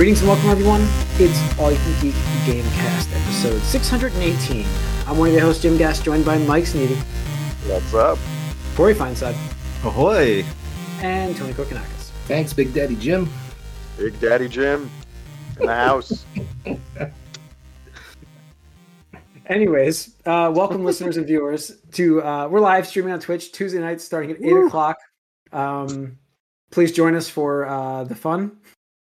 Greetings and welcome, everyone. It's All You Can Geek Gamecast, episode 618. I'm one of your hosts, Jim Gass, joined by Mike Sneedy, What's up? Corey Feinside, Ahoy! and Tony Kokonakis. Thanks, Big Daddy Jim. Big Daddy Jim in the house. Anyways, uh, welcome, listeners and viewers, to uh, we're live streaming on Twitch Tuesday nights starting at 8 o'clock. Um, please join us for uh, the fun.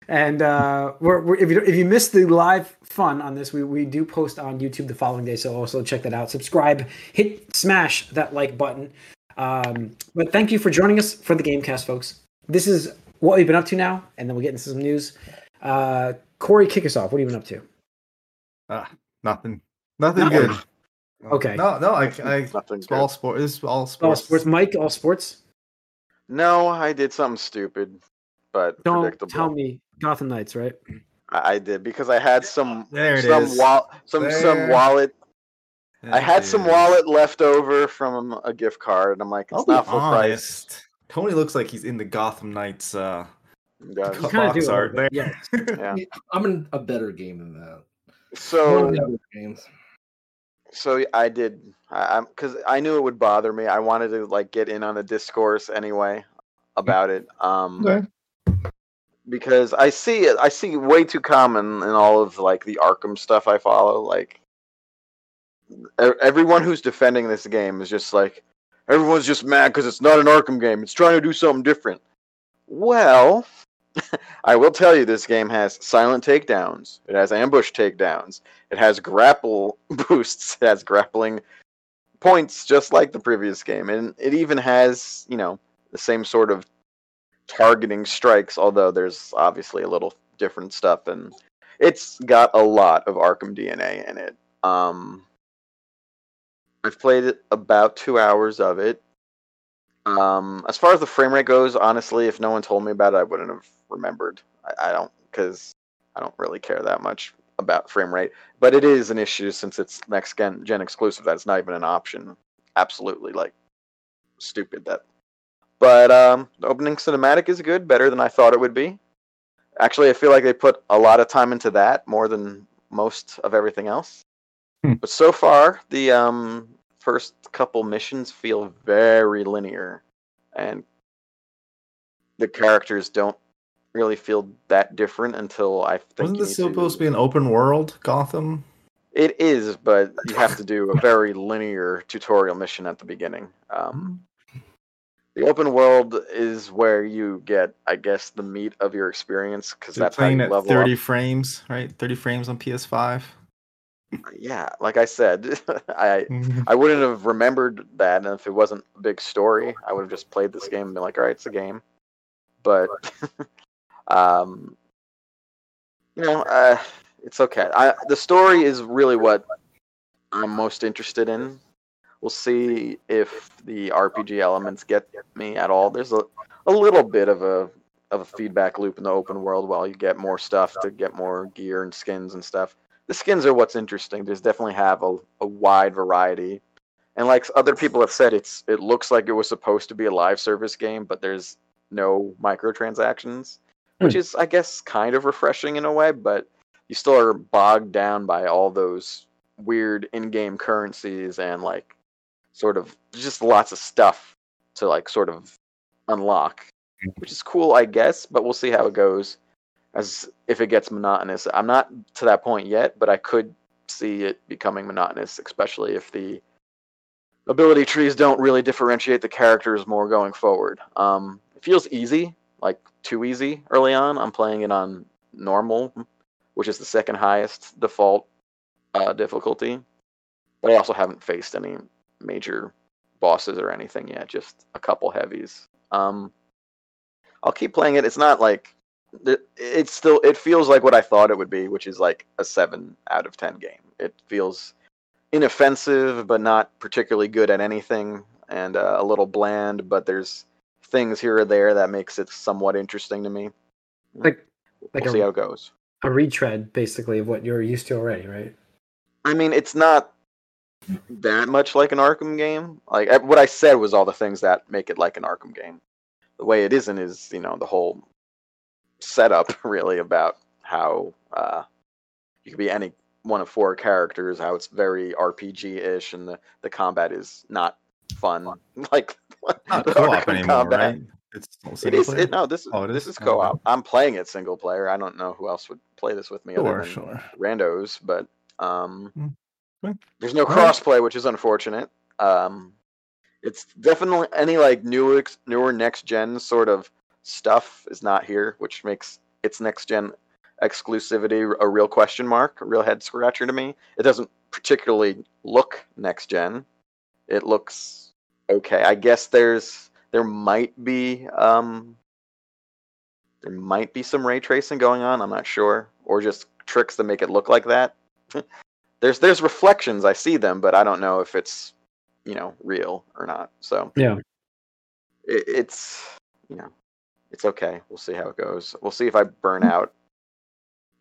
And uh, we're, we're, if, you, if you missed the live fun on this, we, we do post on YouTube the following day. So also check that out. Subscribe, hit, smash that like button. Um, but thank you for joining us for the Gamecast, folks. This is what we've been up to now, and then we'll get into some news. Uh, Corey, kick us off. What have you been up to? Ah, nothing. Nothing Nothing. good. Okay. No, no, I, I Nothing it's all good. sport. It's all All sports. sports. Mike, all sports. No, I did something stupid, but Don't predictable. tell me Gotham Knights, right? I I did because I had some There it some is. wall some some There wallet. I It had some is. wallet left over from a gift card, and I'm like, I'll it's not full price. Tony looks like he's in the Gotham Knights. Uh, Yeah. Cut box art there. Yeah. Yeah. I'm in a better game than that. So of the other games. so I did. I, I'm because I knew it would bother me. I wanted to like get in on the discourse anyway about it. Um, Okay. Because I see it. I see way too common in all of like the Arkham stuff I follow. Like everyone who's defending this game is just like everyone's just mad because it's not an Arkham game. It's trying to do something different. Well, I will tell you, this game has silent takedowns. It has ambush takedowns. It has grapple boosts. It has grappling points, just like the previous game, and it even has you know the same sort of targeting strikes, although there's obviously a little different stuff, and it's got a lot of Arkham DNA in it. Um, I've played about two hours of it. Um, as far as the frame rate goes, honestly, if no one told me about it, I wouldn't have remembered. I, I don't because I don't really care that much about frame rate, but it is an issue since it's next gen, gen exclusive. That's not even an option. Absolutely, like stupid that but um, the opening cinematic is good, better than I thought it would be. Actually, I feel like they put a lot of time into that more than most of everything else. Hmm. But so far, the um, first couple missions feel very linear, and the characters don't really feel that different until I think. wasn't this supposed to be an open world Gotham? It is, but you have to do a very linear tutorial mission at the beginning. Um, the open world is where you get, I guess, the meat of your experience because They're that's how playing you at level 30 up. frames, right? 30 frames on PS5. Yeah, like I said, I I wouldn't have remembered that, and if it wasn't a big story, I would have just played this game and been like, all right, it's a game. But, um, you know, uh, it's okay. I the story is really what I'm most interested in. We'll see if the RPG elements get me at all. There's a a little bit of a of a feedback loop in the open world while you get more stuff to get more gear and skins and stuff the skins are what's interesting. There's definitely have a, a wide variety, and like other people have said, it's it looks like it was supposed to be a live service game, but there's no microtransactions, hmm. which is I guess kind of refreshing in a way. But you still are bogged down by all those weird in-game currencies and like sort of just lots of stuff to like sort of unlock, which is cool, I guess. But we'll see how it goes as if it gets monotonous. I'm not to that point yet, but I could see it becoming monotonous, especially if the ability trees don't really differentiate the characters more going forward. Um, it feels easy, like too easy early on. I'm playing it on normal, which is the second highest default uh, difficulty, but I also haven't faced any major bosses or anything yet. Just a couple heavies. Um, I'll keep playing it. It's not like it's still it feels like what I thought it would be, which is like a seven out of ten game. It feels inoffensive, but not particularly good at anything, and uh, a little bland. But there's things here or there that makes it somewhat interesting to me. Like like we'll a- see how it goes. a retread, basically, of what you're used to already, right? I mean, it's not that much like an Arkham game. Like what I said was all the things that make it like an Arkham game. The way it isn't is, you know, the whole setup really about how uh, you could be any one of four characters, how it's very RPG ish, and the, the combat is not fun. Like Not co-op Arkham anymore, combat. right? It's all It single is. player? It, no, this is Oh, it this is? is co-op. I'm playing it single player. I don't know who else would play this with me Sure, other than sure. randos, but um, Hmm. Okay. There's no crossplay, which is unfortunate. Um, it's definitely any like new ex- newer next gen sort of stuff is not here, which makes its next gen exclusivity a real question mark, a real head scratcher to me. It doesn't particularly look next gen. It looks okay. I guess there's there might be um there might be some ray tracing going on. I'm not sure, or just tricks that make it look like that. there's there's reflections. I see them, but I don't know if it's you know real or not. So Yeah. it, it's you know it's okay. We'll see how it goes. We'll see if I burn out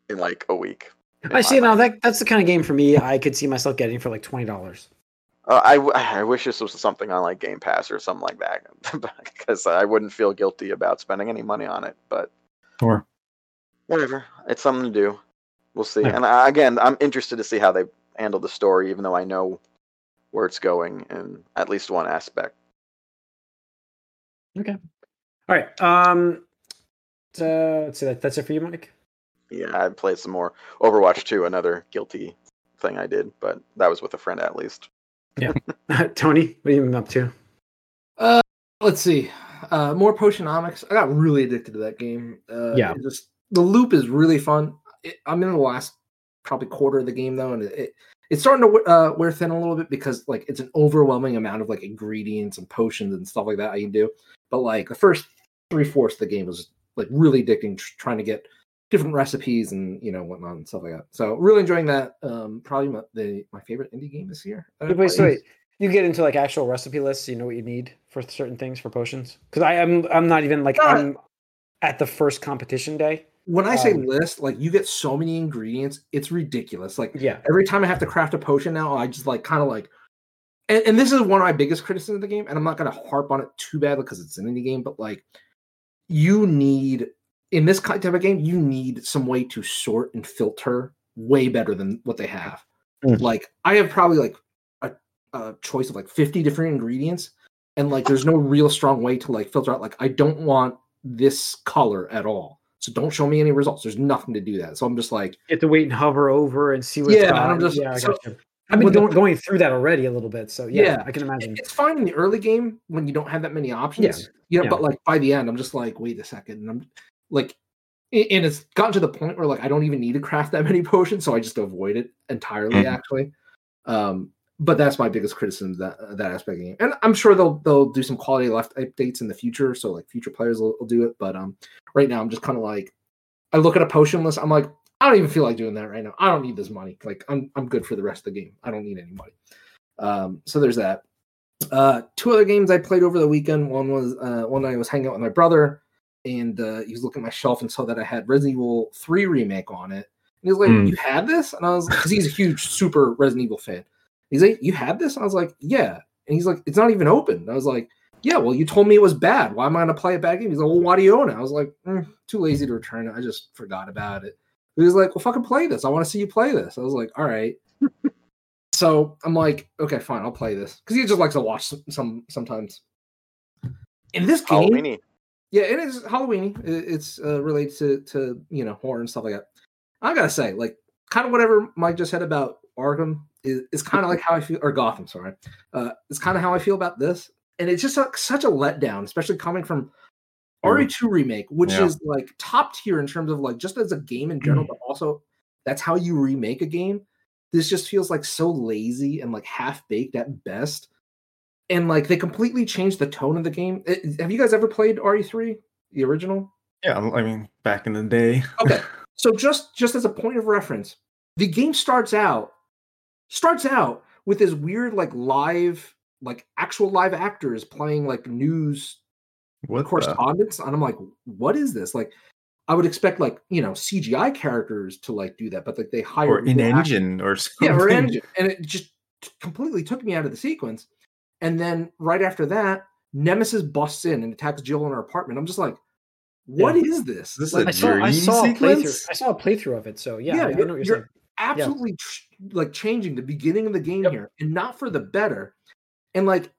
in like a week. I see. Now that that's the kind of game for me. I could see myself getting for like twenty dollars. Uh, I, w- I wish this was something on like Game Pass or something like that, because I wouldn't feel guilty about spending any money on it. But Sure. whatever, it's something to do. We'll see. Yeah. And I, again, I'm interested to see how they handle the story, even though I know where it's going in at least one aspect. Okay. All right. Um. So, let's see. That, that's it for you, Mike. Yeah, I played some more Overwatch 2, another guilty thing I did, but that was with a friend at least. Yeah. Tony, what are you been up to? Uh, let's see. Uh, more Potionomics. I got really addicted to that game. Uh, Yeah. Just the loop is really fun. It, I'm in the last probably quarter of the game though, and it, it it's starting to uh, wear thin a little bit because like it's an overwhelming amount of like ingredients and potions and stuff like that I can do. But like the first three fourths of the game was like really addicting, tr- trying to get different recipes and you know whatnot and stuff like that. So really enjoying that. Um, probably my, the my favorite indie game this year. Wait, so wait, you get into like actual recipe lists. You know what you need for certain things for potions. Because I am, I'm not even like I- I'm at the first competition day. When I say Um, list, like you get so many ingredients, it's ridiculous. Like Yeah. every time I have to craft a potion now, I just like kind of like, and, and this is one of my biggest criticisms of the game, and I'm not gonna harp on it too badly because it's an indie game, but like you need in this kind of game, you need some way to sort and filter way better than what they have. Mm. Like I have probably like a, a choice of like 50 different ingredients, and like there's no real strong way to like filter out like I don't want this color at all. So don't show me any results. There's nothing to do that. So I'm just like, You have to wait and hover over and see what's Yeah, got. and I'm just- yeah, I so- gotcha. I've been when the- going, going through that already a little bit. So yeah, Yeah. I can imagine. it's fine in the early game when you don't have that many options. you know, yeah. but like by the end, I'm just like, wait a second. And I'm like, and it's gotten to the point where like I don't even need to craft that many potions, so I just avoid it entirely, Mhm. actually. Um, but that's my biggest criticism of that uh, that aspect of the game. And I'm sure they'll they'll do some quality left updates in the future, so like future players will, will do it. But um, right now I'm just kind of like, I look at a potion list, I'm like, I don't even feel like doing that right now. I don't need this money. Like I'm I'm good for the rest of the game. I don't need any money. Um, so there's that. Uh, two other games I played over the weekend. One was uh, one night I was hanging out with my brother, and uh, he was looking at my shelf and saw that I had Resident Evil Three remake on it. And he was like, Hmm. "You had this?" And I was like, because he's a huge super Resident Evil fan. He's like, "You had this?" I was like, "Yeah." And he's like, "It's not even open." And I was like, "Yeah, well, you told me it was bad. Why am I going to play a bad game?" He's like, "Well, why do you own it?" I was like, "Mm, "Too lazy to return it. I just forgot about it." He was like, "Well, fucking play this. I want to see you play this." I was like, "All right." so I'm like, "Okay, fine, I'll play this," because he just likes to watch some, some sometimes. In this game, Halloweeny. yeah, it is Halloweeny. It- It's uh, related to to you know horror and stuff like that. I gotta say, like, kind of whatever Mike just said about Arkham is, is kind of like how I feel, or Gotham. Sorry, uh, it's kind of how I feel about this, and it's just like such a letdown, especially coming from RE2 remake, which Yeah. is like top tier in terms of like just as a game in general, but also that's how you remake a game. This just feels like so lazy and like half baked at best. And like they completely changed the tone of the game. Eh, Have you guys ever played RE3, the original? Yeah, I mean, back in the day. Okay. so just just as a point of reference, the game starts out starts out with this weird like live like actual live actors playing like news What the? correspondence and i'm like what is this like i would expect like you know cgi characters to like do that but like they hire Or in engine or something. yeah or engine and it just completely took me out of the sequence and then right after that nemesis busts in and attacks jill in her apartment i'm just like What Yeah. is this? Is this Like, a I saw I saw a sequence? playthrough. I saw a playthrough of it. So yeah, Yeah, I, I know you're- what you're, absolutely tr- like changing the beginning of the game Yep. here and not for the better and like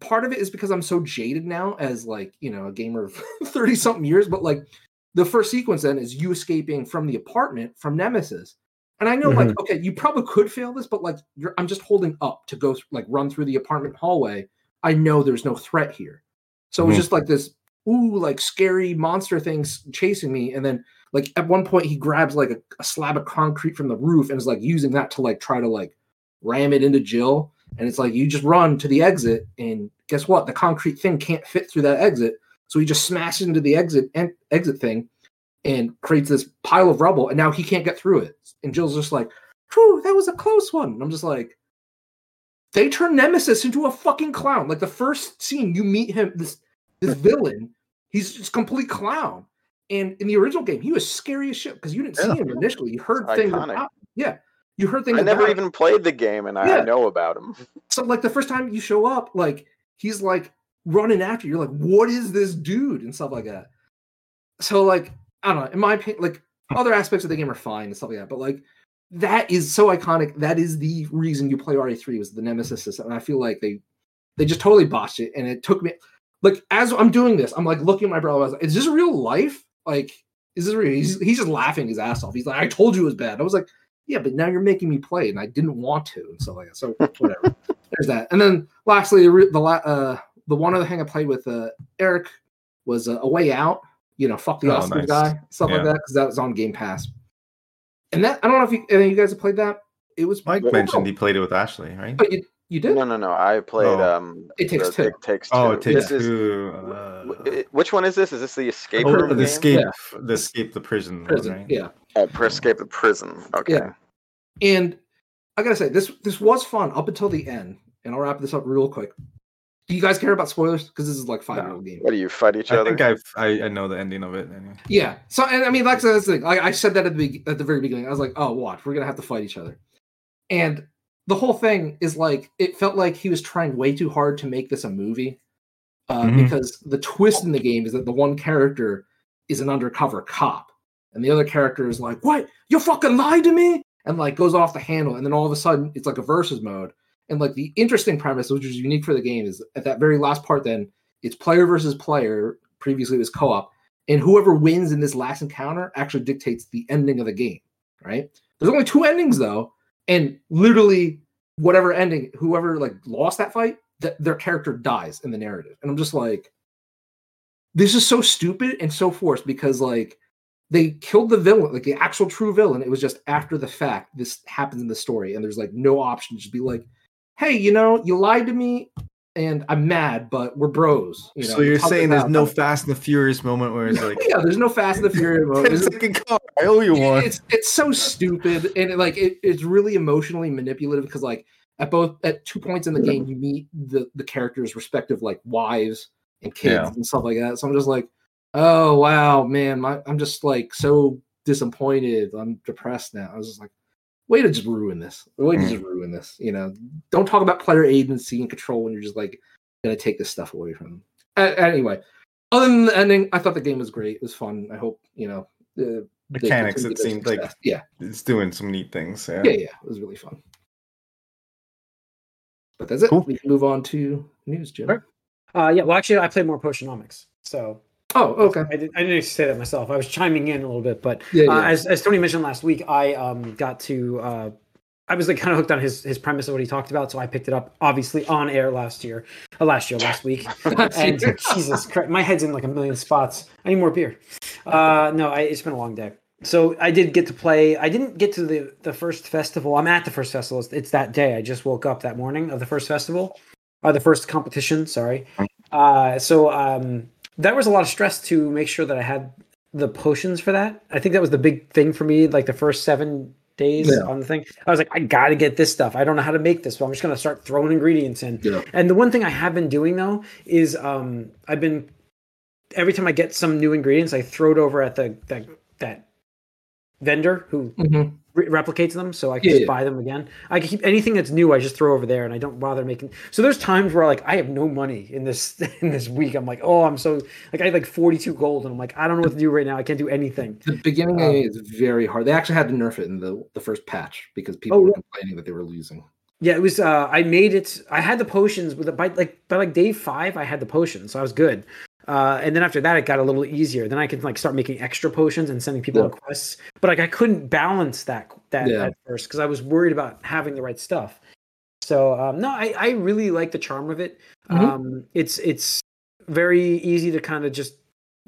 part of it is because i'm so jaded now as like you know a gamer of 30 something years but like the first sequence then is you escaping from the apartment from nemesis and i know like Mm-hmm. okay you probably could fail this but like you're, i'm just holding up to go th- like run through the apartment hallway i know there's no threat here so it was just like this ooh like scary monster things chasing me and then like at one point he grabs like a, a slab of concrete from the roof and is like using that to like try to like ram it into Jill. And it's like you just run to the exit, and guess what? The concrete thing can't fit through that exit, so he just smashes into the exit and exit thing, and creates this pile of rubble. And now he can't get through it. And Jill's just like, "Whew, that was a close one." And I'm just like, they turn Nemesis into a fucking clown. Like the first scene you meet him, this this villain, he's just complete clown. And in the original game, he was scary as shit because you didn't Yeah. see him initially. You heard It's things iconic. about, yeah, you heard things. I never about- even played the game, and I, Yeah. I know about him. so like the first time you show up, like he's like running after you. You're like, what is this dude and stuff like that. So like I don't know. In my opinion, like other aspects of the game are fine and stuff like that, but like that is so iconic. That is the reason you play RE3 was the Nemesis system, and I feel like they they just totally botched it. And it took me like as I'm doing this, I'm like looking at my brother. I was like, is this real life? Like, is this real? He's, he's just laughing his ass off. He's like, I told you it was bad. I was like, yeah, but now you're making me play, and I didn't want to, and stuff like that. So whatever. There's that. And then lastly, the the uh, the one other thing I played with uh, Eric was uh, a way out. You know, fuck the Oh, Oscars nice. guy, stuff like that, because that was on Game Pass. And that I don't know if you, any of you guys have played that. It was Mike Well, mentioned he played it with Ashley, right? but you you did. No, no, no. I played. Oh. Um, It Takes the Two. It takes two. Oh, it takes This is- two. w- Uh, which one is this? Is this the escape oh, room the game? escape, Yeah. the escape the prison, one, Prison, right? yeah. Oh, for escape the prison. Okay. Yeah. And I gotta say, this this was fun up until the end. And I'll wrap this up real quick. Do you guys care about spoilers? Because this is like five year old game. What do you fight each other? I think I've, I I know the ending of it. Anyway. Yeah. So and I mean, like that's the thing. Like I said that at the be- at the very beginning. I was like, oh, watch, we're gonna have to fight each other. And the whole thing is like it felt like he was trying way too hard to make this a movie. Uh, Mhm. because the twist in the game is that the one character is an undercover cop, and the other character is like, "What? You fucking lied to me!" and like goes off the handle, and then all of a sudden it's like a versus mode. And like the interesting premise, which is unique for the game, is at that very last part. Then it's player versus player. Previously, it was co-op, and whoever wins in this last encounter actually dictates the ending of the game. Right? There's only two endings though, and literally whatever ending, whoever like lost that fight, th- their character dies in the narrative. And I'm just like, this is so stupid and so forced because like they killed the villain, like the actual true villain. It was just after the fact this happens in the story, and there's like no option to just be like, hey, you know, you lied to me, and I'm mad, but we're bros. You know, so you're saying there's out. no Fast and the Furious moment where it's like, yeah, there's no Fast and the Furious moment. 10 There's- second car, I owe you one. it's it's so stupid and it, like it, it's really emotionally manipulative because like at both at two points in the game you meet the the characters respective like wives and kids Yeah. and stuff like that so i'm just like oh wow man my, i'm just like so disappointed i'm depressed now i was just like way to just ruin this way to Mm. just ruin this you know don't talk about player agency and control when you're just like gonna take this stuff away from them A- anyway other than the ending i thought the game was great it was fun i hope you know uh, Mechanics, it their seemed like yeah it's doing some neat things. Yeah. yeah, yeah, it was really fun. But that's it. Cool. We can move on to news, Jim. Alright. Uh, yeah, well, actually, I played more Potionomics. So Oh, okay. I, did, I didn't say that myself. I was chiming in a little bit, but Yeah, uh, as, as Tony mentioned last week, I um, got to. Uh, I was like kind of hooked on his his premise of what he talked about, so I picked it up obviously on air last year, uh, last year, last week. and Jesus Christ, my head's in like a million spots. I need more beer. Uh, no, I, it's been a long day. So I did get to play. I didn't get to the the first festival. I'm at the first festival. It's, it's that day. I just woke up that morning of the first festival, or the first competition. Sorry. Uh, so um, that was a lot of stress to make sure that I had the potions for that. I think that was the big thing for me. Like the first seven days Yeah. on the thing, I was like, I got to get this stuff. I don't know how to make this, so I'm just gonna start throwing ingredients in. Yeah. And the one thing I have been doing though is um, I've been every time I get some new ingredients, I throw it over at the that that vendor who Mhm. Re- replicates them, so I can Yeah, just yeah. buy them again. I can keep anything that's new. I just throw over there, and I don't bother making. So there's times where like I have no money in this in this week. I'm like, oh, I'm so like I had like 42 gold, and I'm like, I don't know what to do right now. I can't do anything. The beginning Um, is very hard. They actually had to nerf it in the, the first patch because people Oh, were complaining that they were losing. Yeah, it was. uh I made it. I had the potions with the by like by like day five. I had the potions, so I was good. Uh, and then after that, it got a little easier. Then I could like start making extra potions and sending people Yeah. on quests. But like I couldn't balance that that Yeah. at first because I was worried about having the right stuff. So um, no, I, I really like the charm of it. Mhm. Um, it's it's very easy to kind of just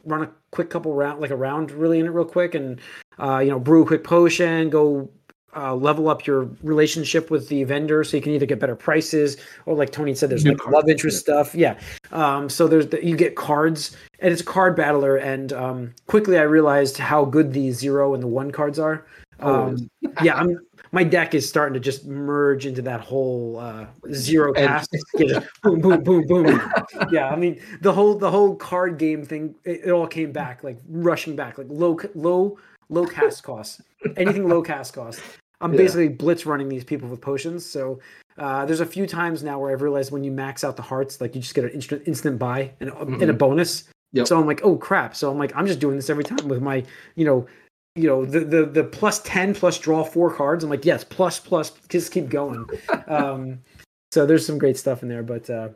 run a quick couple round like a round really in it real quick and uh, you know brew a quick potion, go uh, level up your relationship with the vendor so you can either get better prices or like Tony said, there's New like cards, love interest stuff. Yeah. Um, so there's the, you get cards and it's a card battler and um, quickly I realized how good the zero and the one cards are. Oh, Um, yeah, I'm my deck is starting to just merge into that whole uh, zero cast. Yeah, boom, boom, boom, boom. Yeah, I mean the whole the whole card game thing. It, it all came back like rushing back, like low low low cast costs. Anything low cast cost. I'm Yeah. basically blitz running these people with potions. So uh, there's a few times now where I've realized when you max out the hearts, like you just get an instant instant buy and, a- and a Mhm. bonus. Yep. So I'm like, oh crap. So I'm like, I'm just doing this every time with my, you know, you know, the the the plus ten plus draw four cards. I'm like, yes, plus plus, just keep going. um, so there's some great stuff in there, but uh,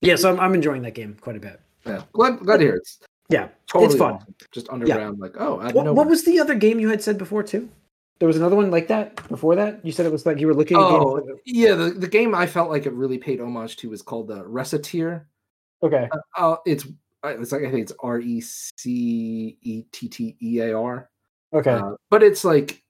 yeah, so I'm I'm enjoying that game quite a bit. Yeah, glad, glad to hear it's Yeah, totally fun. awesome. Just underground, like oh, I What, know. what was the other game you had said before too? There was another one like that before that. You said it was like you were looking. at Oh, games- yeah, the, the game I felt like it really paid homage to was called the Recettear. okay. Uh, uh, it's uh, it's like I think it's R E C E T T E A R. Okay. Uh, but it's like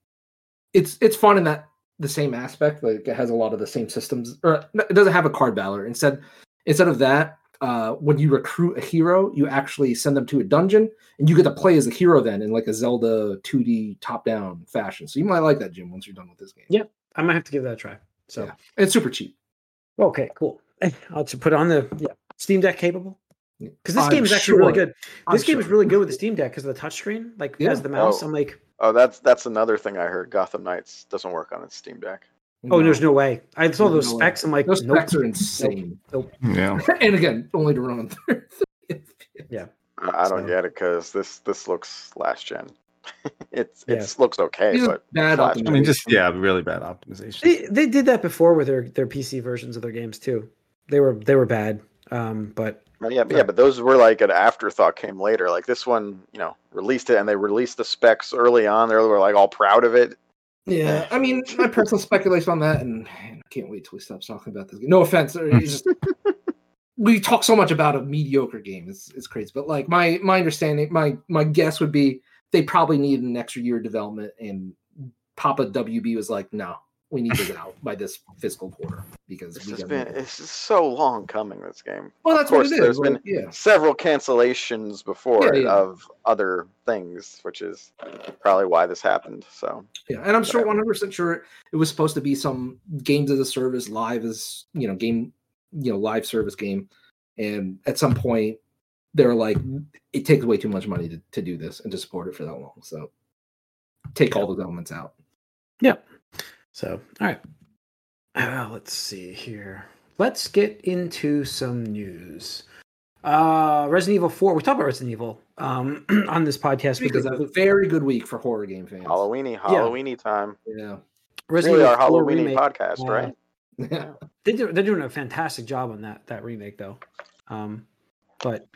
it's it's fun in that the same aspect. Like it has a lot of the same systems, or it doesn't have a card battler. Instead, instead of that, uh, when you recruit a hero, you actually send them to a dungeon, and you get to play as a hero then in like a Zelda 2D top-down fashion. So you might like that, Jim, once you're done with this game. Yeah. I might have to give that a try. So Yeah. And it's super cheap. okay, cool. I'll just put on the yeah Steam Deck capable because this I'm game is actually really sure. good. I'm This game is really good with the Steam Deck because of the touchscreen, like Yeah. as the mouse. Oh. I'm like, Oh, that's that's another thing I heard. Gotham Knights doesn't work on its Steam Deck. Oh, there's no way. I saw There's those no way. specs. I'm like, Those nope. specs are insane. Yeah. and again, only to run on 30 Yeah. I, I don't So- get it because this this looks last gen. it's Yeah. it's looks okay, These but bad flash- I mean, just yeah, really bad optimization. They they did that before with their their PC versions of their games too. They were they were bad. Um, but Well, yeah, yeah, but those were like an afterthought came later. Like this one, you know, released it and they released the specs early on. They were like all proud of it. Yeah, I mean, my personal speculation on that, and I can't wait till we stop talking about this. Game. No offense, just we talk so much about a mediocre game. It's it's crazy, but like my my understanding, my my guess would be they probably need an extra year of development, and Papa WB was like, no, we need this out by this fiscal quarter because It's we just gotta been it's just so long coming. This game. well, of that's what it is. there's like, been- yeah, Several cancellations before Yeah, it yeah. of other things, which is probably why this happened. So Yeah, and I'm sure 100 percent sure it was supposed to be some games as a service, live as you know, game, you know, live service game, and at some point they're like, it takes way too much money to, to do this and to support it for that long. So take all those elements out. So all right. Uh, let's see here. Let's get into some news. Uh, Resident Evil 4. We talked about Resident Evil um, on this podcast Because because a very good week for horror game fans. Halloweeny, Halloweeny time. Yeah, Resident Really, our Evil Halloweeny podcast, uh, right? yeah. They do, they're doing a fantastic job on that that remake though. Um, but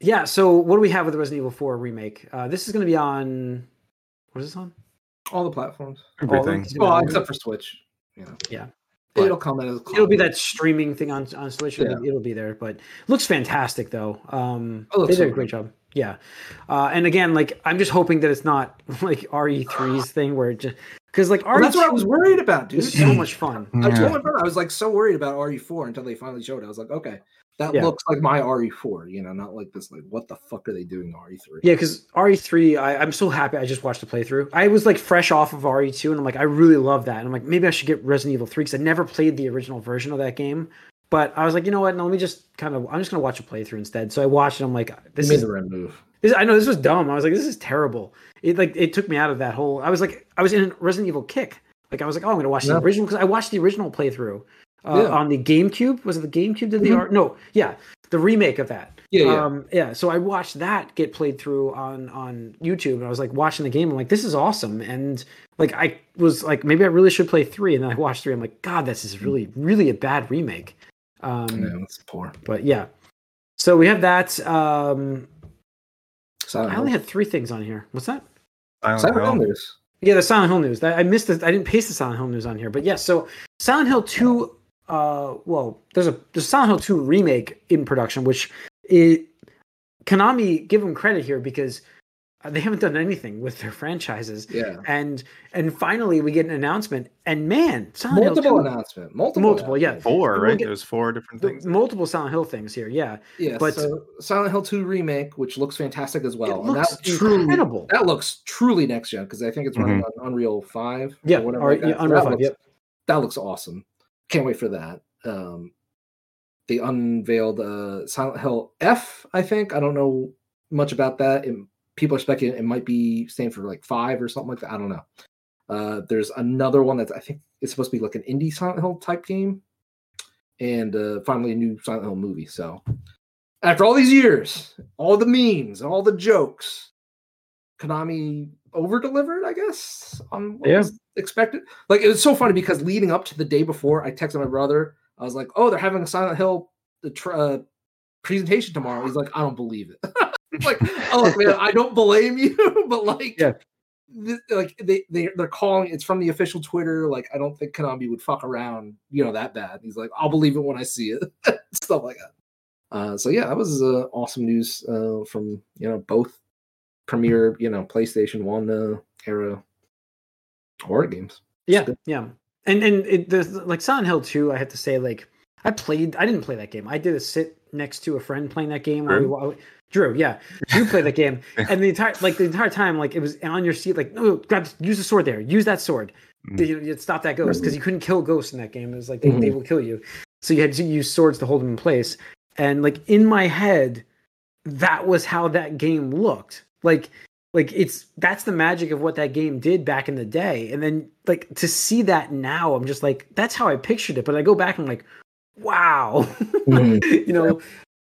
yeah, so what do we have with the Resident Evil 4 remake? Uh, this is going to be on what is this on? All the platforms. Everything. All Well, except for Switch. You know. Yeah. But- it'll come in as It'll be that streaming thing on on Switch. It'll, Yeah. it'll be there, but looks fantastic though. Um, Oh, looks they did a great good. job. Yeah, uh, and again, like I'm just hoping that it's not like RE3's thing where it just because like Well, RE2 that's what I was worried about, dude. is so much fun. I told my brother I was like so worried about RE4 until they finally showed it. I was like, okay, that Yeah. looks like my RE4, you know, not like this. Like, what the fuck are they doing in RE3? Yeah, because RE3, I, I'm so happy I just watched the playthrough. I was like fresh off of RE2, and I'm like, I really love that. And I'm like, maybe I should get Resident Evil 3 because I never played the original version of that game. But I was like, you know what? No, let me just kind of. I'm just gonna watch a playthrough instead. So I watched it. I'm like, this is. the right move. This, I know this was dumb. I was like, this is terrible. It like it took me out of that whole. I was like, I was in a Resident Evil kick. Like I was like, oh, I'm gonna watch Yeah. the original because I watched the original playthrough uh, Yeah. on the GameCube. Was it the GameCube? Did the Mhm. art? No, yeah, the remake of that. Yeah, yeah. Um, yeah. So I watched that get played through on on YouTube, and I was like watching the game. I'm like, this is awesome, and like I was like, maybe I really should play three, and then I watched three. I'm like, God, this is really really a bad remake. Um, yeah, that's poor. but yeah. So we have that. Um, Silent I only Hill. had three things on here. What's that? Silent Silent Hill Hill. news. Yeah, the Silent Hill news. I missed it. I didn't paste the Silent Hill news on here, but yes. so Silent Hill Two. Uh, well, there's a there's a Silent Hill Two remake in production, which it Konami give them credit here because uh, they haven't done anything with their franchises, Yeah. and and finally we get an announcement, and man, Silent Multiple Hill 2, announcement. Multiple. multiple, yeah, Four, We'll right? get- There's four different things. multiple Silent Hill things here, yeah. Yeah, But- so Silent Hill 2 remake, which looks fantastic as well. it and looks that truly incredible. that looks truly next gen because I think it's running on Unreal 5. or Yeah, whatever or- like that. yeah, Unreal that 5, looks, yep. That looks awesome. Can't wait for that. Um they unveiled uh Silent Hill F, I think. I don't know much about that. It, people are speculating it might be staying for like five or something like that. I don't know. Uh there's another one that I think is supposed to be like an indie Silent Hill type game. And uh finally a new Silent Hill movie. So after all these years, all the memes, all the jokes, Konami over delivered, I guess, on what Yeah. was expected. Like it was so funny because leading up to the day before, I texted my brother. I was like, "Oh, they're having a Silent Hill the tr- uh, presentation tomorrow." He's like, "I don't believe it." like, oh man, I don't blame you, but like, Yeah. th- like they they they're calling it's from the official Twitter. Like, I don't think Konami would fuck around, you know, that bad. He's like, "I'll believe it when I see it," stuff like that. Uh, so yeah, that was uh, awesome news uh, from you know both premier you know PlayStation One uh, era horror games. Yeah, yeah, and and it, there's like Silent Hill 2, I have to say, like I played, I didn't play that game. I did a sit next to a friend playing that game. while we Drew? yeah, Drew played that game, and the entire like the entire time, like it was on your seat, like no, grab, use the sword there, use that sword, Mm. you, you'd stop that ghost because you couldn't kill ghosts in that game. It was like they, they will kill you, so you had to use swords to hold them in place. And like in my head, that was how that game looked. Like like it's that's the magic of what that game did back in the day. And then like to see that now i'm just like that's how i pictured it. But i go back and I'm like wow. You know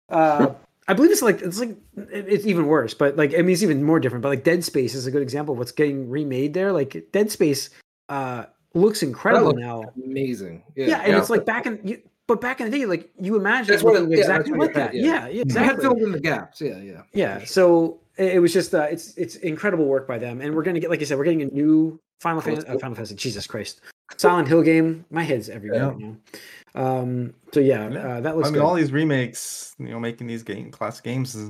uh i believe it's like it's like it's even worse. But like i mean it's even more different. But like dead space is a good example of what's getting remade there. Like dead space uh looks incredible looks now. Amazing. Yeah, yeah, and it's like back in you, but back in the day like you imagine That's what yeah, exactly like that. yeah, yeah. yeah I had exactly. filled in the gaps. Yeah, yeah. yeah so it it was just uh, it's it's incredible work by them and we're gonna get like i said we're getting a new final Cool, fantasy uh, cool. final fantasy jesus christ silent hill game my head's everywhere Yeah. right now um so yeah, Yeah. Uh, that looks I mean, good. all these remakes, you know, making these game classic games, is,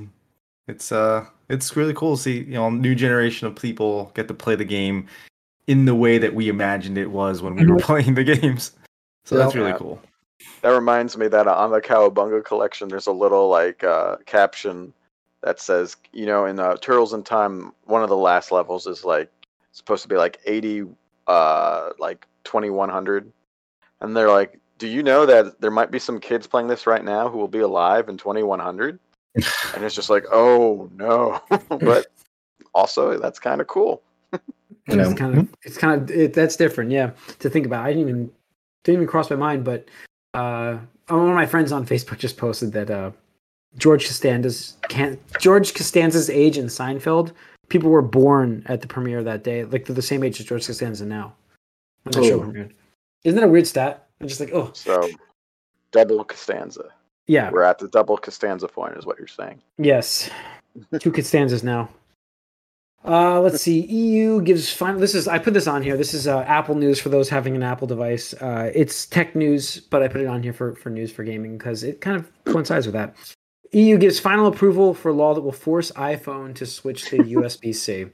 it's uh, it's really cool to see. You know, a new generation of people get to play the game in the way that we imagined it was when we were playing the games. So Yeah. that's really Yeah. cool. That reminds me that on the Cowabunga collection, there's a little like uh, caption that says, you know, in uh, Turtles in Time, one of the last levels is like supposed to be like 80, uh, like 2100, and they're like, do you know that there might be some kids playing this right now who will be alive in 2100? and it's just like, oh no, but also that's kind of cool. You know, it's kind of it's kind of it, that's different yeah to think about i didn't even didn't even cross my mind but uh one of my friends on facebook just posted that uh george costanza's george costanza's age in seinfeld people were born at the premiere that day like they're the same age as george costanza now when that show Oh. premiered isn't that a weird stat i'm just like oh So double Costanza. yeah We're at the double Costanza point, is what you're saying. Yes, two Costanzas now. Uh, let's see. EU gives final. This is I put this on here. This is uh, Apple news for those having an Apple device. Uh, it's tech news, but I put it on here for for news for gaming because it kind of coincides with that. EU gives final approval for law that will force iPhone to switch to USB C.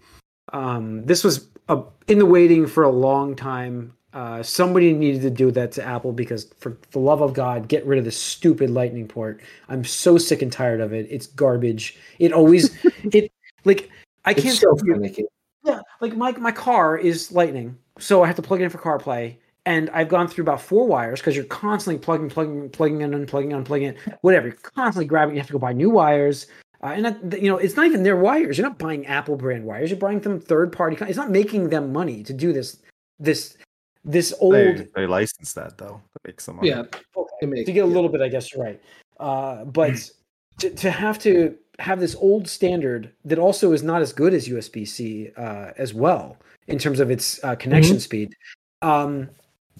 Um, this was a, in the waiting for a long time. Uh, somebody needed to do that to Apple because, for the love of God, get rid of this stupid Lightning port. I'm so sick and tired of it. It's garbage. It always, it like I can't. it's so tell you- finicky. yeah, like my my car is Lightning, so I have to plug it in for CarPlay, and I've gone through about four wires because you're constantly plugging, plugging, plugging in, unplugging, unplugging it, whatever. You're constantly grabbing. You have to go buy new wires. Uh, and that, you know, it's not even their wires. You're not buying Apple brand wires. You're buying them third party. It's not making them money to do this. This this old. They, they license that though. That makes some money. Yeah, okay. make, to get a little bit, I guess you're right. Uh, but to, to have to have this old standard that also is not as good as USB C uh, as well in terms of its uh, connection mm-hmm. speed. Um,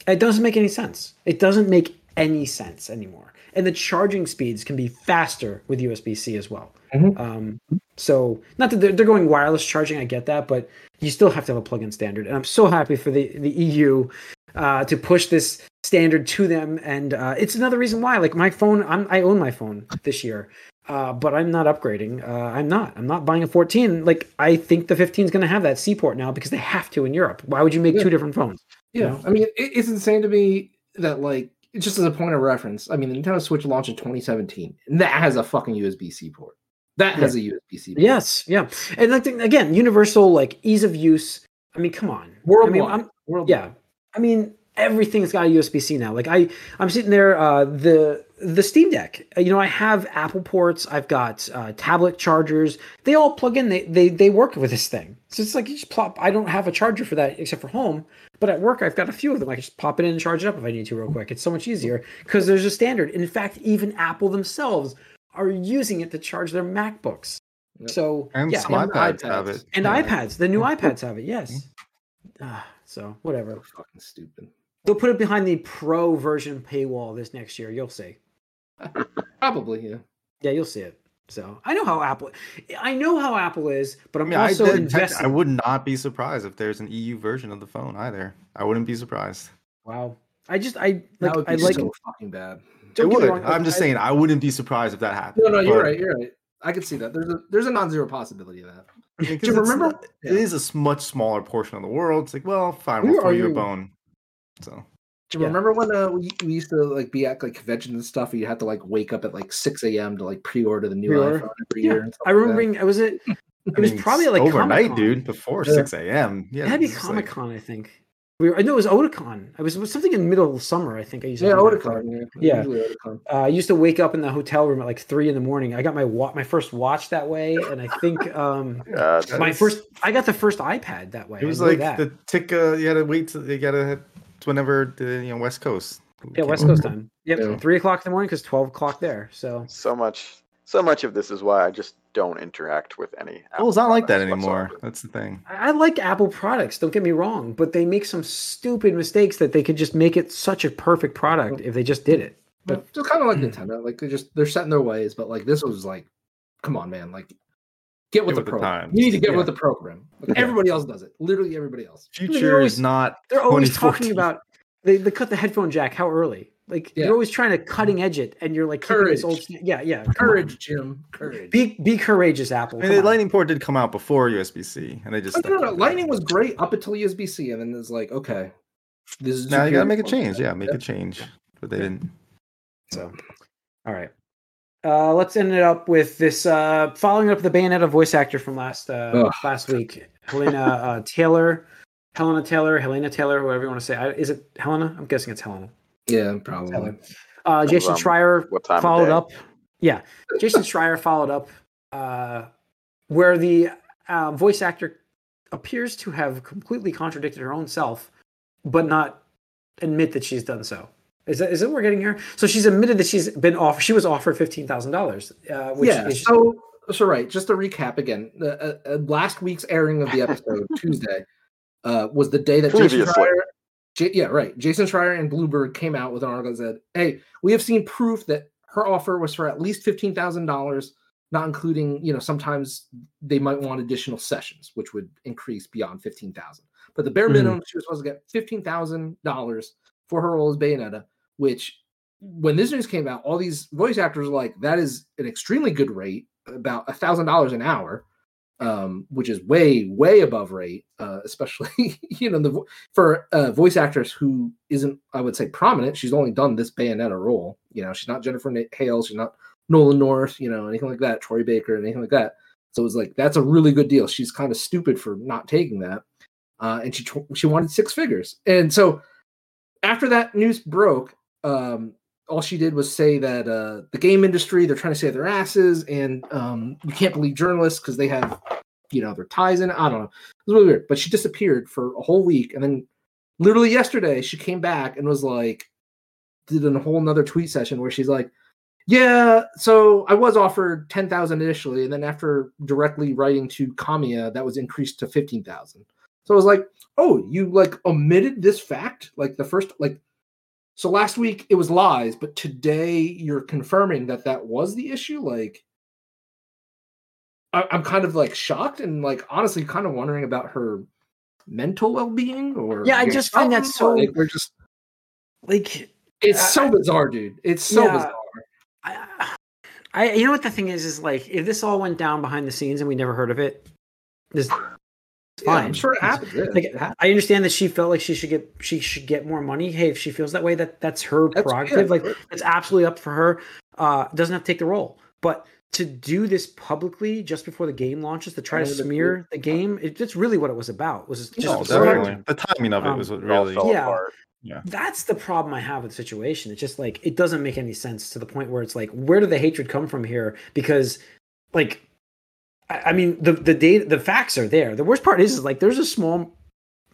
it doesn't make any sense. It doesn't make any sense anymore. And the charging speeds can be faster with USB C as well. Mm-hmm. Um, so, not that they're, they're, going wireless charging, I get that, but you still have to have a plug in standard. And I'm so happy for the, the EU uh, to push this standard to them. And uh, it's another reason why, like my phone, I'm, I own my phone this year. Uh, but I'm not upgrading. Uh, I'm not. I'm not buying a 14. Like I think the 15 is going to have that C port now because they have to in Europe. Why would you make yeah. two different phones? Yeah, know? I mean, it, it's insane to me that like just as a point of reference. I mean, the Nintendo Switch launched in 2017, and that has a fucking USB C port. That has yeah. a USB C. Yes, yeah, and like again, universal like ease of use. I mean, come on, worldwide. I mean, Worldwide. Yeah, I mean, everything's got a USB C now. Like I, I'm sitting there. Uh, the the Steam Deck. Uh, you know, I have Apple ports. I've got uh, tablet chargers. They all plug in. They they they work with this thing. So it's like you just plop. I don't have a charger for that except for home. But at work, I've got a few of them. I can just pop it in and charge it up if I need to real quick. It's so much easier because there's a standard. In fact, even Apple themselves are using it to charge their MacBooks. Yep. So and yeah, some and iPads, iPads, have it. And yeah. iPads. The new iPads have it. Yes. Uh, so whatever. fucking stupid. They'll put it behind the pro version paywall this next year. You'll see. Probably, yeah. Yeah, you'll see it. So I know how Apple, I know how Apple is, but I'm I also I, invested. I would not be surprised if there's an EU version of the phone either. I wouldn't be surprised. Wow. I just I like I like so fucking bad. It would. Wrong, I'm just I, saying I wouldn't be surprised if that happened. No, no, you're right. You're right. I can see that. There's a there's a non-zero possibility of that. Do you remember? Not, yeah. It is a much smaller portion of the world. It's like, well, fine, we'll throw you a bone. So do you yeah. remember when uh, we, we used to like be at like conventions and stuff? And you had to like wake up at like six a.m. to like pre-order the new pre-order. iPhone every yeah. year. I remember. Like was it? It was mean, probably like overnight, Comic-Con. dude. Before yeah. six a.m. Yeah, it had to be Comic Con, like... I think. We were, I know it was Otakon. I was, it was something in the middle of summer. I think I used to. Yeah, Otakon. Yeah, yeah. Uh, I used to wake up in the hotel room at like three in the morning. I got my wa- my first watch that way, and I think um yeah, my first. I got the first iPad that way. It was like that. the tick. Uh, you had to wait. To, you got to whenever the you know West Coast. Yeah, West Coast time. Yep, yeah. three o'clock in the morning because twelve o'clock there. So so much, so much of this is why I just don't interact with any. Apple well, it's not like that anymore. Whatsoever. That's the thing. I, I like Apple products. Don't get me wrong, but they make some stupid mistakes that they could just make it such a perfect product if they just did it. But just kind of like Nintendo, like they just they're set in their ways. But like this was like, come on, man, like get with, get the, with program. The you need to get yeah. with the program. Like, everybody else does it. Literally everybody else. Future always, is not. They're always talking about they, they cut the headphone jack how early? Like yeah. you're always trying to cutting edge it and you're like courage. old yeah yeah courage jim. Courage. Be be courageous apple I mean, the lightning port did come out before usb-c and they just oh, no, no, lightning was great up until usb-c and then it's like okay this is now you gotta make a change. Yeah make a change but they didn't. So all right uh, let's end it up with this uh, following up the Bayonetta voice actor from last uh, last week, Helena uh, Taylor Helena Taylor, Helena Taylor, whoever you want to say. I, is it Helena? I'm guessing it's Helena. Yeah, probably. Uh, Jason um, Schreier followed up. Yeah, Jason Schreier followed up uh, where the uh, voice actor appears to have completely contradicted her own self, but not admit that she's done so. Is that is that what we're getting here? So she's admitted that she's been offered. She was offered fifteen thousand uh, dollars. Yeah. Is, so so right. Just to recap again, uh, uh, last week's airing of the episode Tuesday uh, was the day that Previously. Jason Schreier, J- yeah, right. Jason Schreier and Bloomberg came out with an article that said, "Hey, we have seen proof that her offer was for at least fifteen thousand dollars, not including, you know, sometimes they might want additional sessions, which would increase beyond fifteen thousand. But the bare hmm. minimum, mm. she was supposed to get fifteen thousand dollars for her role as Bayonetta, which." When this news came out, all these voice actors were like, "That is an extremely good rate, about a thousand dollars an hour." um, which is way way above rate, uh, especially you know the for a voice actress who isn't I would say prominent. She's only done this Bayonetta role. You know, she's not Jennifer Hale, she's not Nolan North, you know, anything like that, Troy Baker, anything like that. So it was like that's a really good deal. She's kind of stupid for not taking that, uh, and she she wanted six figures, and so after that news broke, um, all she did was say that uh, the game industry they're trying to save their asses, and um, you can't believe journalists because they have, you know, their ties in. I don't know. It was really weird. But she disappeared for a whole week, and then literally yesterday she came back and was like, did a whole another tweet session where she's like, "Yeah, so I was offered ten thousand initially, and then after directly writing to Kamiya, that was increased to fifteen thousand. So I was like, oh, you like omitted this fact, like the first like." So last week it was lies, but today you're confirming that that was the issue. Like, I, I'm kind of like shocked and like honestly kind of wondering about her mental well-being or Yeah, I just find that so- like, we're just Like it's I- so bizarre, dude. It's so Yeah. bizarre. I, I, you know what the thing is, is like if this all went down behind the scenes and we never heard of it, this Yeah, fine. I'm sure it happens. Yeah, Like. I understand that she felt like she should get she should get more money. Hey, if she feels that way, that that's her That's- prerogative. yeah, like sure. it's absolutely up for her. Uh, doesn't have to take the role, but to do this publicly just before the game launches to try to smear the game, it, that's really what it was about. Was just No, absurd. definitely. The timing of it Um, was what It all really. fell Yeah. apart. That's the problem I have with the situation. It's just like it doesn't make any sense to the point where it's like, where did the hatred come from here? Because, like, I, I mean, the the data, the facts are there. The worst part is, is like there's a small,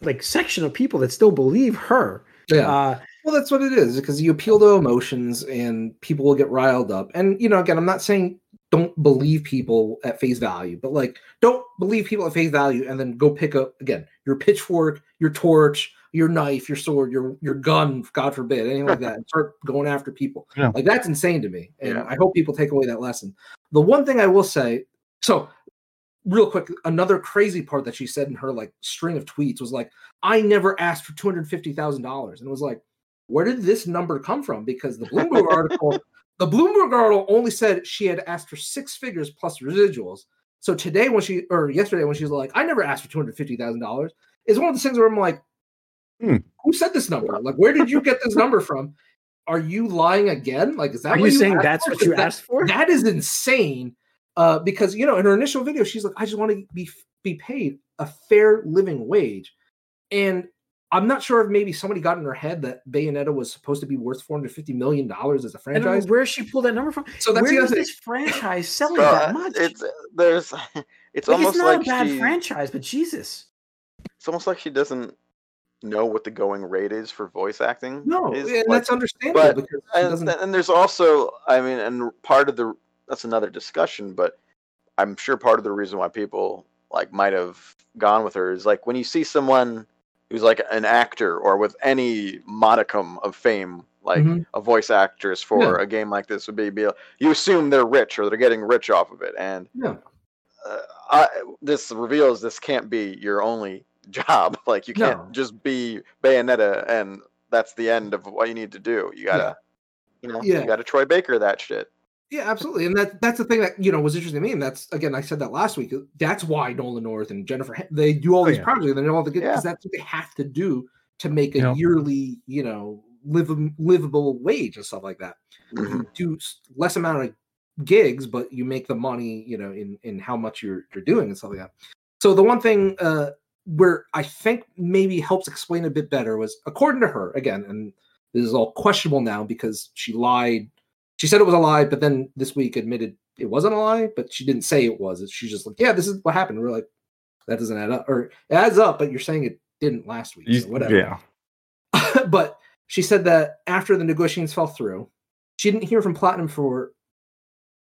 like, section of people that still believe her. Yeah. Uh, Well, that's what it is because you appeal to emotions and people will get riled up. And, you know, again, I'm not saying don't believe people at face value, but like don't believe people at face value and then go pick up again your pitchfork, your torch, your knife, your sword, your your gun, God forbid, anything like that, and start going after people. Yeah. Like that's insane to me. And Yeah. I hope people take away that lesson. The one thing I will say, so real quick, another crazy part that she said in her like string of tweets was like, I never asked for two hundred fifty thousand dollars, and it was like, where did this number come from? Because the Bloomberg article, the Bloomberg article only said she had asked for six figures plus residuals. So today, when she or yesterday when she was like, I never asked for two hundred fifty thousand dollars, is one of those things where I'm like, Hmm. who said this number? Like, where did you get this number from? Are you lying again? Like, is that are what you saying that's for? what you that- asked for? that is insane. Uh, because you know, in her initial video, she's like, "I just want to be be paid a fair living wage," and I'm not sure if maybe somebody got in her head that Bayonetta was supposed to be worth 450 million dollars as a I don't know franchise. where she pulled that number from. So that's where the is other thing. this franchise selling Bro, that much? It's there's it's like, almost it's not like a bad she franchise, but Jesus. it's almost like she doesn't know what the going rate is for voice acting. No, is. and Like, that's understandable but- because and, and there's also i mean and part of the that's another discussion but i'm sure part of the reason why people like might have gone with her is like when you see someone who's like an actor or with any modicum of fame like Mhm. a voice actress for a game like this would be, be you assume they're rich or they're getting rich off of it and Yeah. uh, I, this reveals this can't be your only job like you can't No. just be bayonetta and that's the end of what you need to do you gotta you know Yeah. you gotta troy baker that shit Yeah, absolutely, and that that's the thing that you know was interesting to me, and that's again I said that last week. That's why Nolan North and Jennifer they do all Oh, these yeah. projects, and they know all the good Yeah. because that's what they have to do to make a Yeah. yearly, you know, live, livable wage and stuff like that. Mm-hmm. Do less amount of gigs, but you make the money, you know, in in how much you're you're doing and stuff like that. So the one thing uh where I think maybe helps explain a bit better was according to her again, and this is all questionable now because she lied. She said it was a lie, but then this week admitted it wasn't a lie, but she didn't say it was. She's just like, yeah, this is what happened. We're like, that doesn't add up, or it adds up, but you're saying it didn't last week. So whatever. Yeah. but she said that after the negotiations fell through, she didn't hear from Platinum for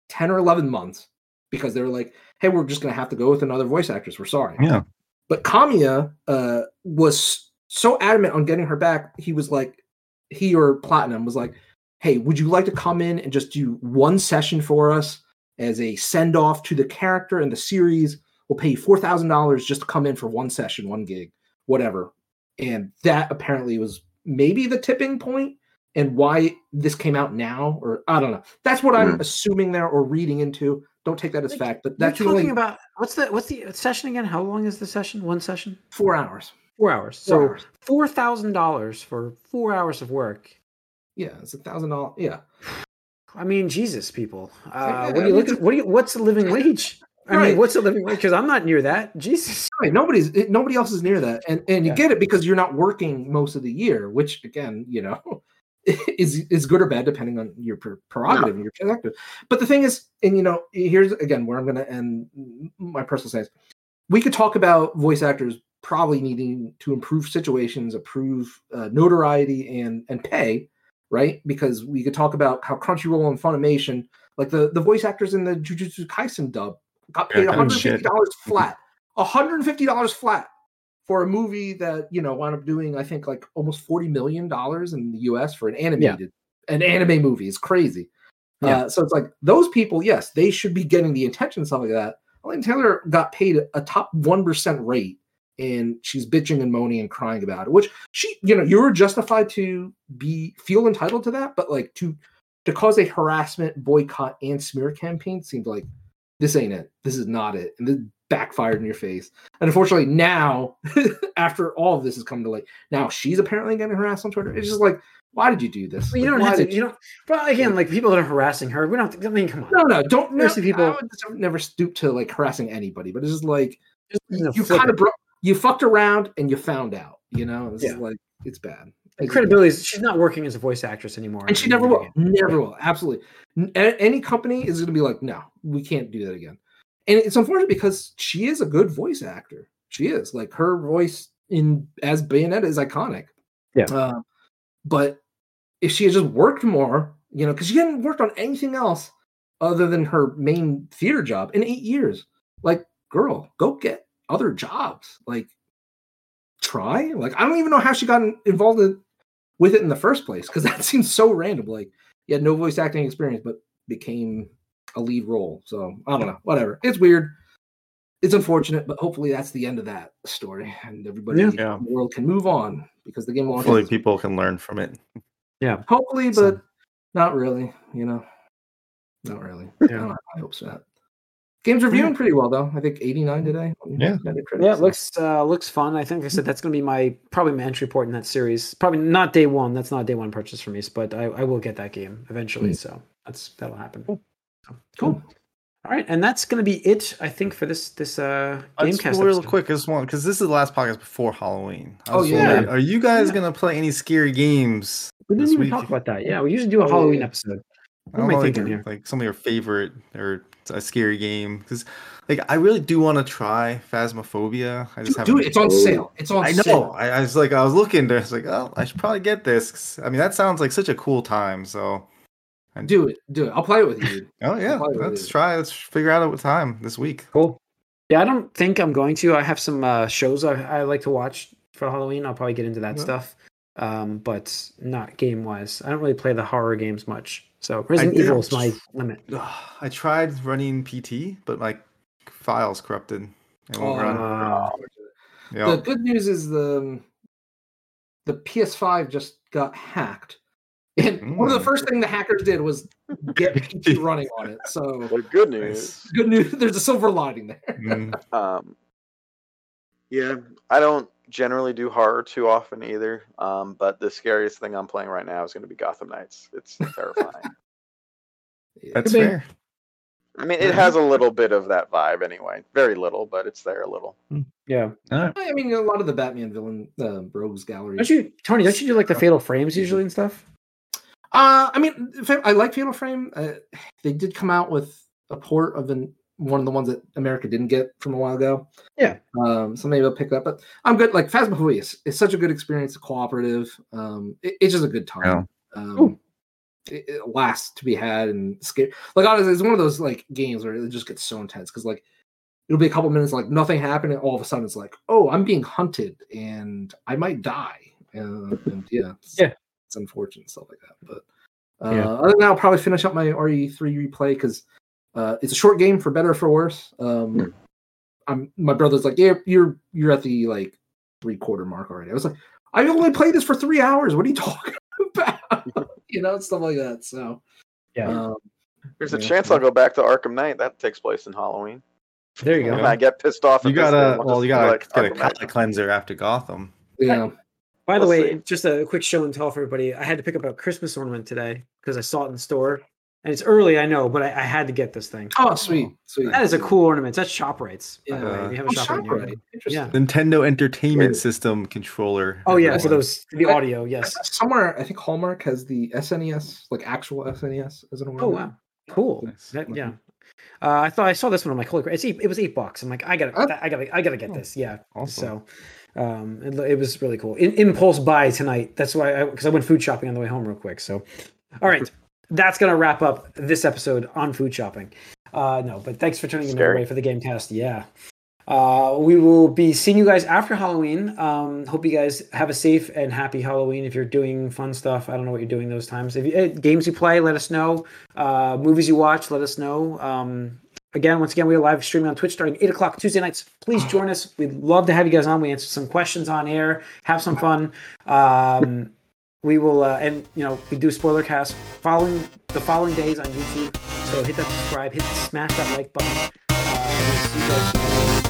10 or 11 months because they were like, hey, we're just going to have to go with another voice actress. We're sorry. Yeah. But Kamiya uh, was so adamant on getting her back. He was like, he or Platinum was like, hey, would you like to come in and just do one session for us as a send off to the character and the series? We'll pay you $4,000 just to come in for one session, one gig, whatever. And that apparently was maybe the tipping point and why this came out now, or I don't know. That's what I'm hmm. assuming there or reading into. Don't take that as Like, fact, but You're that's talking only about what's the what's the session again? How long is the session? One session? four hours. Four hours. Four So hours. four thousand dollars for four hours of work. Yeah, it's a thousand dollars. Yeah. I mean, Jesus, people. Uh, Yeah, what do you look at? What do you? What's the living wage? I Right. mean, what's the living wage? Because I'm not near that. Jesus. Right, nobody's nobody else is near that, and and you Yeah. get it because you're not working most of the year, which again, you know, is is good or bad depending on your pre- prerogative and your perspective. But the thing is, and you know, here's again where I'm going to end my personal sense. We could talk about voice actors probably needing to improve situations, improve uh, notoriety, and and pay, right? Because we could talk about how Crunchyroll and Funimation, like the the voice actors in the Jujutsu Kaisen dub, got paid $150 flat. $150 flat for a movie that you know wound up doing I think like almost 40 million dollars in the US for an animated an anime movie is crazy. Yeah. Uh, so it's like those people, yes, they should be getting the attention and stuff like that. Hellena Taylor got paid a, a top one percent rate, and she's bitching and moaning and crying about it. Which she, you know, you're justified to be feel entitled to that, but like to to cause a harassment, boycott, and smear campaign seems like this ain't it. This is not it, and this backfired in your face. And unfortunately, now after all of this has come to light, now she's apparently getting harassed on Twitter. It's just like, why did you do this? Well, you Like, don't have to. did You don't. But again, like people that are harassing her, we don't. Have to, I mean, come on. No, no, don't. No, people- I would never stoop to like harassing anybody, but it's just like you know, you kind of bro- you fucked around and you found out. You know, it's Yeah. like it's bad. It's- credibility. is- She's not working as a voice actress anymore. and she never will. games. Never will. Absolutely. Any company is going to be like, no, we can't do that again. And it's unfortunate because she is a good voice actor. She is like her voice in as Bayonetta is iconic. Yeah. Uh, but if she had just worked more, you know, because she hadn't worked on anything else other than her main theater job in eight years. Like, girl, go get other jobs. Like, try. Like, I don't even know how she got involved in, with it in the first place because that seems so random. Like, you had no voice acting experience, but became a lead role. So I don't know. Whatever. It's weird. It's unfortunate, but hopefully that's the end of that story, and everybody Yeah. in Yeah. the world can move on because the game launches. Hopefully, people can learn from it. Yeah. Hopefully, but So- not really. You know, not really. Yeah. I don't have high hopes for that. Game's reviewing pretty well though. I think 89 today. Yeah. Yeah, it looks uh, looks fun. I think I said that's going to be my probably my entry port in that series. Probably not day one. That's not a day one purchase for me, but I, I will get that game eventually. Mm. So that's that'll happen. Cool. So, Cool. All right, and that's going to be it. I think for this this uh Gamecast real episode. quick, I just want because this is the last podcast before Halloween. I Oh, yeah. wondering, Are you guys Yeah. gonna play any scary games? We didn't this even week? talk about that. Yeah, we usually do a Oh, Halloween yeah. episode. I What am don't I know, like, thinking your- here? like some of your favorite or a scary game because like I really do want to try Phasmophobia. I just Dude, haven't. dude, it's on sale. It's on I know. sale. I, I was like, I was looking there. I was like, oh, I should probably get this. I mean, that sounds like such a cool time. So, Do it. Do it. I'll play it with you. oh yeah, let's do. try. Let's figure out a time this week. Cool. Yeah, I don't think I'm going to. I have some uh, shows I, I like to watch for Halloween. I'll probably get into that Yeah. stuff, um, but not game wise. I don't really play the horror games much. So Resident did- Evil is my limit. I tried running PT, but my files corrupted. It won't Oh, run. Yeah. The good news is the um, the PS5 just got hacked. And one of the Mm. first thing the hackers did was get PT running on it. So The good news. Good news. There's a silver lining there. Mm, Um, yeah, I don't generally do horror too often either. Um, but the scariest thing I'm playing right now is going to be Gotham Knights. It's terrifying. that's fair. I mean, it has a little bit of that vibe anyway. Very little, but it's there a little. yeah. I mean, a lot of the Batman villain uh, rogues gallery. Don't you, Tony? Don't you do like the Fatal Frames usually and stuff? Uh, I mean, I like Fatal Frame. Uh, they did come out with a port of an, one of the ones that America didn't get from a while ago. Yeah. Um, so maybe I'll pick that. But I'm good. Like Phasmophobia is, is such a good experience, cooperative. Um, it- it's just a good time. Um, it, it lasts to be had and scary. Like honestly, it's one of those like games where it just gets so intense because like it'll be a couple minutes like nothing happened, and all of a sudden it's like, oh, I'm being hunted and I might die. Uh, and yeah, it's, Yeah. it's unfortunate stuff like that. But uh, Yeah. other than that, I'll probably finish up my RE3 replay because uh, it's a short game for better or for worse. Um, I'm my brother's like, yeah, you're you're at the like three quarter mark already. I was like, I only played this for three hours. What are you talking about? you know, stuff like that. So Yeah. um, There's a Yeah. chance I'll go back to Arkham Knight. That takes place in Halloween. There you go. And I get pissed off. You gotta, well, you gotta like, get a Arkham Knight. palate cleanser after Gotham. yeah. By the We'll way, see. just a quick show and tell for everybody. I had to pick up a Christmas ornament today because I saw it in the store. And it's early, I know, but I, I had to get this thing. Oh, sweet, sweet. That is a cool ornament. That's ShopRites. By the Yeah. way, you have a Oh, ShopRite. near you. ShopRite. Interesting. Yeah. Nintendo Entertainment Weird. System controller. Oh yeah, everyone. for those the I- audio. Yes. Somewhere, I think Hallmark has the SNES, like actual SNES, as an ornament. Oh wow, cool. Nice. That- yeah. Uh, I thought I saw this one. I'm like, holy crap! It's eight, it was eight bucks. I'm like, I gotta, Oh. I gotta, I gotta get Oh, this. Yeah. Awesome. So, um, it, it was really cool. In, impulse buy tonight. That's why, because I, went food shopping on the way home real quick. So, all right, that's gonna wrap up this episode on food shopping. Uh, no, but thanks for tuning in everybody for the game cast. Yeah. Uh, we will be seeing you guys after Halloween. Um, hope you guys have a safe and happy Halloween. If you're doing fun stuff, I don't know what you're doing those times. If you, eh, games you play, let us know. Uh, movies you watch, let us know. Um, again, once again, we are live streaming on Twitch starting eight o'clock Tuesday nights. Please join us. We'd love to have you guys on. We answer some questions on air, have some fun. Um, we will, uh, and you know, we do spoiler cast following the following days on YouTube. So hit that subscribe, hit smash that like button. Uh,